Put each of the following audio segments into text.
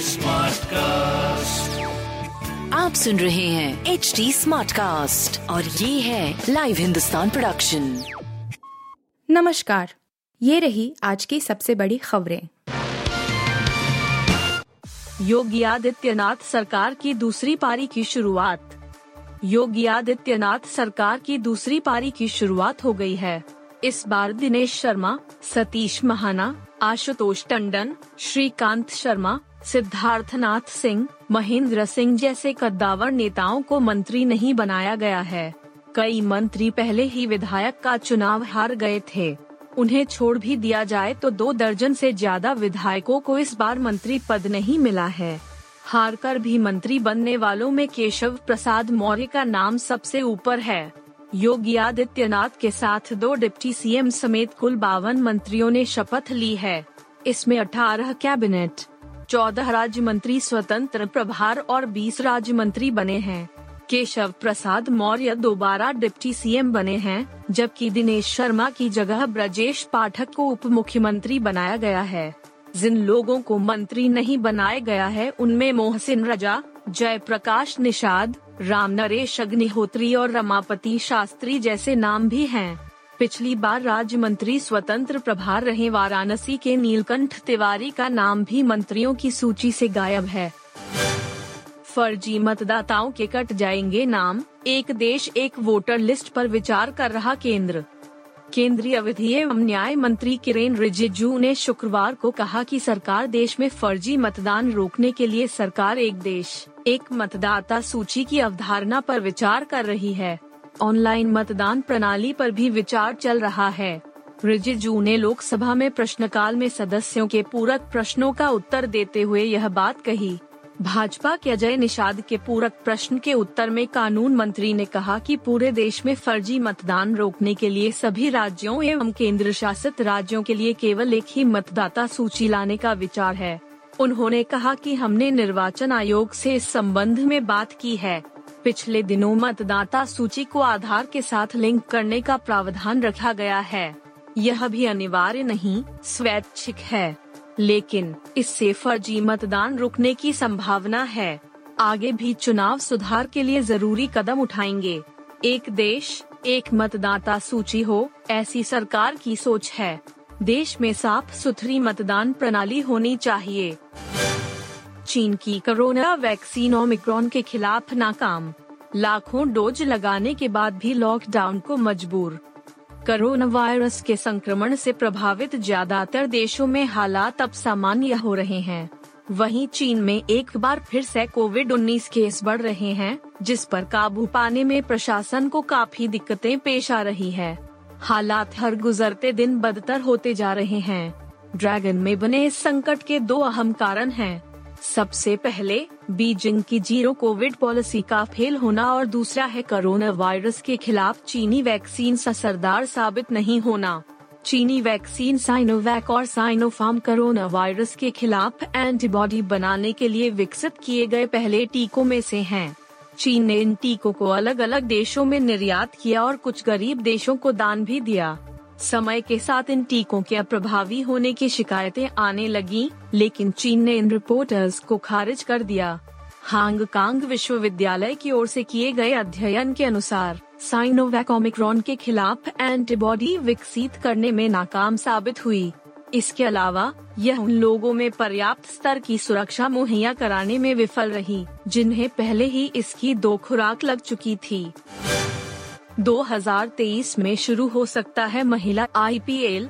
Smart cast आप सुन रहे हैं एच डी स्मार्ट कास्ट और ये है लाइव हिंदुस्तान प्रोडक्शन नमस्कार ये रही आज की सबसे बड़ी खबरें। योगी आदित्यनाथ सरकार की दूसरी पारी की शुरुआत। योगी आदित्यनाथ सरकार की दूसरी पारी की शुरुआत हो गई है। इस बार दिनेश शर्मा सतीश महाना आशुतोष टंडन, श्रीकांत शर्मा, सिद्धार्थनाथ सिंह, महेंद्र सिंह जैसे कद्दावर नेताओं को मंत्री नहीं बनाया गया है। कई मंत्री पहले ही विधायक का चुनाव हार गए थे। उन्हें छोड़ भी दिया जाए तो दो दर्जन से ज़्यादा विधायकों को इस बार मंत्री पद नहीं मिला है। हार कर भी मंत्री बनने वालों में केशव प्रसाद मौर्य का नाम सबसे ऊपर है। योगी आदित्यनाथ के साथ दो डिप्टी सीएम समेत कुल बावन मंत्रियों ने शपथ ली है। इसमें 18 कैबिनेट 14 राज्य मंत्री स्वतंत्र प्रभार और 20 राज्य मंत्री बने हैं। केशव प्रसाद मौर्य दोबारा डिप्टी सीएम बने हैं, जबकि दिनेश शर्मा की जगह ब्रजेश पाठक को उप मुख्यमंत्री बनाया गया है। जिन लोगों को मंत्री नहीं बनाया गया है, उनमें मोहसिन रजा, जयप्रकाश निषाद राम नरेश, अग्निहोत्री और रमापति शास्त्री जैसे नाम भी हैं। पिछली बार राज्य मंत्री स्वतंत्र प्रभार रहे वाराणसी के नीलकंठ तिवारी का नाम भी मंत्रियों की सूची से गायब है। फर्जी मतदाताओं के कट जाएँगे नाम। एक देश, एक वोटर लिस्ट पर विचार कर रहा केंद्र। केंद्रीय विधि एवं न्याय मंत्री किरेन रिजिजू ने शुक्रवार को कहा कि सरकार देश में फर्जी मतदान रोकने के लिए सरकार एक देश। एक मतदाता सूची की अवधारणा पर विचार कर रही है। ऑनलाइन मतदान प्रणाली पर भी विचार चल रहा है। रिजिजू ने लोकसभा में प्रश्नकाल में सदस्यों के पूरक प्रश्नों का उत्तर देते हुए यह बात कही। भाजपा के अजय निषाद के पूरक प्रश्न के उत्तर में कानून मंत्री ने कहा कि पूरे देश में फर्जी मतदान रोकने के लिए सभी राज्यों एवं केंद्र शासित राज्यों के लिए केवल एक ही मतदाता सूची लाने का विचार है। उन्होंने कहा कि हमने निर्वाचन आयोग से इस संबंध में बात की है। पिछले दिनों मतदाता सूची को आधार के साथ लिंक करने का प्रावधान रखा गया है। यह भी अनिवार्य नहीं, स्वैच्छिक है। लेकिन, इससे फर्जी मतदान रुकने की संभावना है। आगे भी चुनाव सुधार के लिए ज़रूरी कदम उठाएँगे। एक देश, एक मतदाता सूची हो, ऐसी सरकार की सोच है। देश में साफ़ सुथरी मतदान प्रणाली होनी चाहिए। चीन की कोरोना वैक्सीन ओमिक्रॉन के खिलाफ नाकाम। लाखों डोज लगाने के बाद भी लॉकडाउन को मजबूर। कोरोना वायरस के संक्रमण से प्रभावित ज़्यादातर देशों में हालात अब सामान्य हो रहे हैं। वहीं चीन में एक बार फिर से कोविड 19 केस बढ़ रहे हैं, जिस पर काबू पाने में प्रशासन को काफ़ी दिक्कतें पेश आ रही है। हालात हर गुजरते दिन बदतर होते जा रहे हैं। ड्रैगन में बने इस संकट के दो अहम कारण हैं। सबसे पहले, बीजिंग की ज़ीरो कोविड पॉलिसी का फेल होना और दूसरा है कोरोना वायरस के खिलाफ चीनी वैक्सीन असरदार साबित नहीं होना। चीनी वैक्सीन साइनोवैक और साइनोफार्म कोरोना वायरस के खिलाफ एंटीबॉडी बनाने के लिए विकसित किए गए पहले टीकों में से हैं। चीन ने इन टीकों को अलग अलग देशों में निर्यात किया और कुछ गरीब देशों को दान भी दिया। समय के साथ इन टीकों के अप्रभावी होने की शिकायतें आने लगी, लेकिन चीन ने इन रिपोर्टर्स को खारिज कर दिया। हांगकांग विश्वविद्यालय की ओर से किए गए अध्ययन के अनुसार, साइनोवैक ओमिक्रॉन के खिलाफ एंटीबॉडी विकसित करने में नाकाम साबित हुई। इसके अलावा, यह उन लोगों में पर्याप्त स्तर की सुरक्षा मुहैया कराने में विफल रही, जिन्हें पहले ही इसकी दो खुराक लग चुकी थी। 2023 में शुरू हो सकता है महिला आईपीएल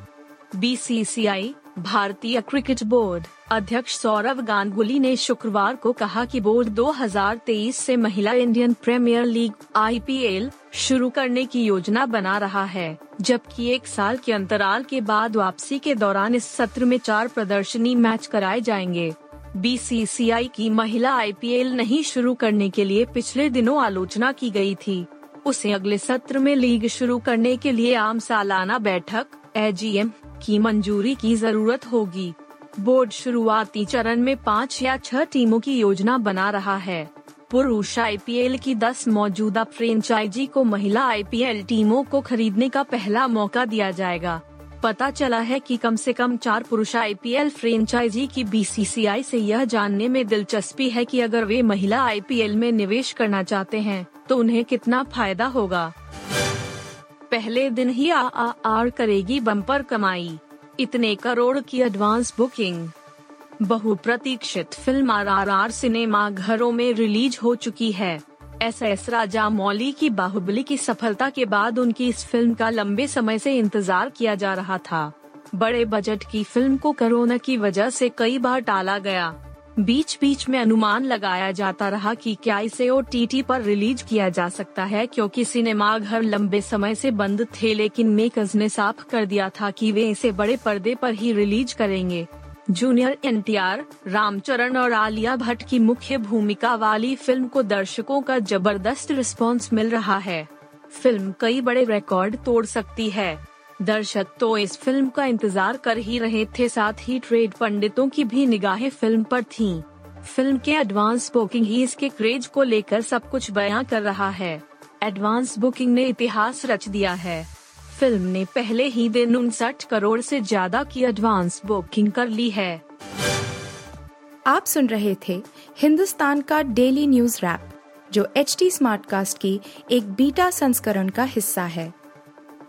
बीसीसीआई भारतीय क्रिकेट बोर्ड अध्यक्ष सौरव गांगुली ने शुक्रवार को कहा कि बोर्ड 2023 से महिला इंडियन प्रीमियर लीग आईपीएल शुरू करने की योजना बना रहा है, जबकि एक साल के अंतराल के बाद वापसी के दौरान इस सत्र में चार प्रदर्शनी मैच कराए जाएँगे। बीसीसीआई की महिला आईपीएल नहीं शुरू करने के लिए पिछले दिनों आलोचना की गई थी। उसे अगले सत्र में लीग शुरू करने के लिए आम सालाना बैठक एजीएम की मंजूरी की ज़रूरत होगी। बोर्ड शुरुआती चरण में पाँच या छह टीमों की योजना बना रहा है। पुरुष आईपीएल की 10 मौजूदा फ्रेंचाइजी को महिला आईपीएल टीमों को खरीदने का पहला मौका दिया जाएगा। पता चला है कि कम से कम चार पुरुष आईपीएल फ्रेंचाइजी की बीसीसीआई से यह जानने में दिलचस्पी है कि अगर वे महिला आईपीएल में निवेश करना चाहते हैं तो उन्हें कितना फ़ायदा होगा। पहले दिन ही आ, आ, आर करेगी बम्पर कमाई। इतने करोड़ की एडवांस बुकिंग बहुप्रतीक्षित फ़िल्म आर आर आर सिनेमा घरों में रिलीज़ हो चुकी है। एस एस राजा मौली की बाहुबली की सफलता के बाद उनकी इस फ़िल्म का लंबे समय से इंतज़ार किया जा रहा था। बड़े बजट की फ़िल्म को कोरोना की वजह से कई बार टाला गया। बीच बीच में अनुमान लगाया जाता रहा कि क्या इसे ओ पर रिलीज़ किया जा सकता है, क्योंकि सिनेमा घर लंबे समय से बंद थे, लेकिन मेकर्स ने साफ़ कर दिया था कि वे इसे बड़े पर्दे पर ही रिलीज़ करेंगे। जूनियर एनटीआर रामचरण और आलिया भट्ट की मुख्य भूमिका वाली फ़िल्म को दर्शकों का ज़बरदस्त रिस्पॉन्स मिल रहा है। फ़िल्म कई बड़े रिकॉर्ड तोड़ सकती है। दर्शक तो इस फ़िल्म का इंतज़ार कर ही रहे थे, साथ ही ट्रेड पंडितों की भी निगाहें फ़िल्म पर थीं। फ़िल्म के एडवांस बुकिंग ही इसके क्रेज को लेकर सब कुछ बयां कर रहा है। एडवांस बुकिंग ने इतिहास रच दिया है। फ़िल्म ने पहले ही दिन उनसठ करोड़ से ज़्यादा की एडवांस बुकिंग कर ली है। आप सुन रहे थे हिंदुस्तान का डेली न्यूज़ रैप जो एच टी स्मार्टकास्ट की एक बीटा संस्करण का हिस्सा है।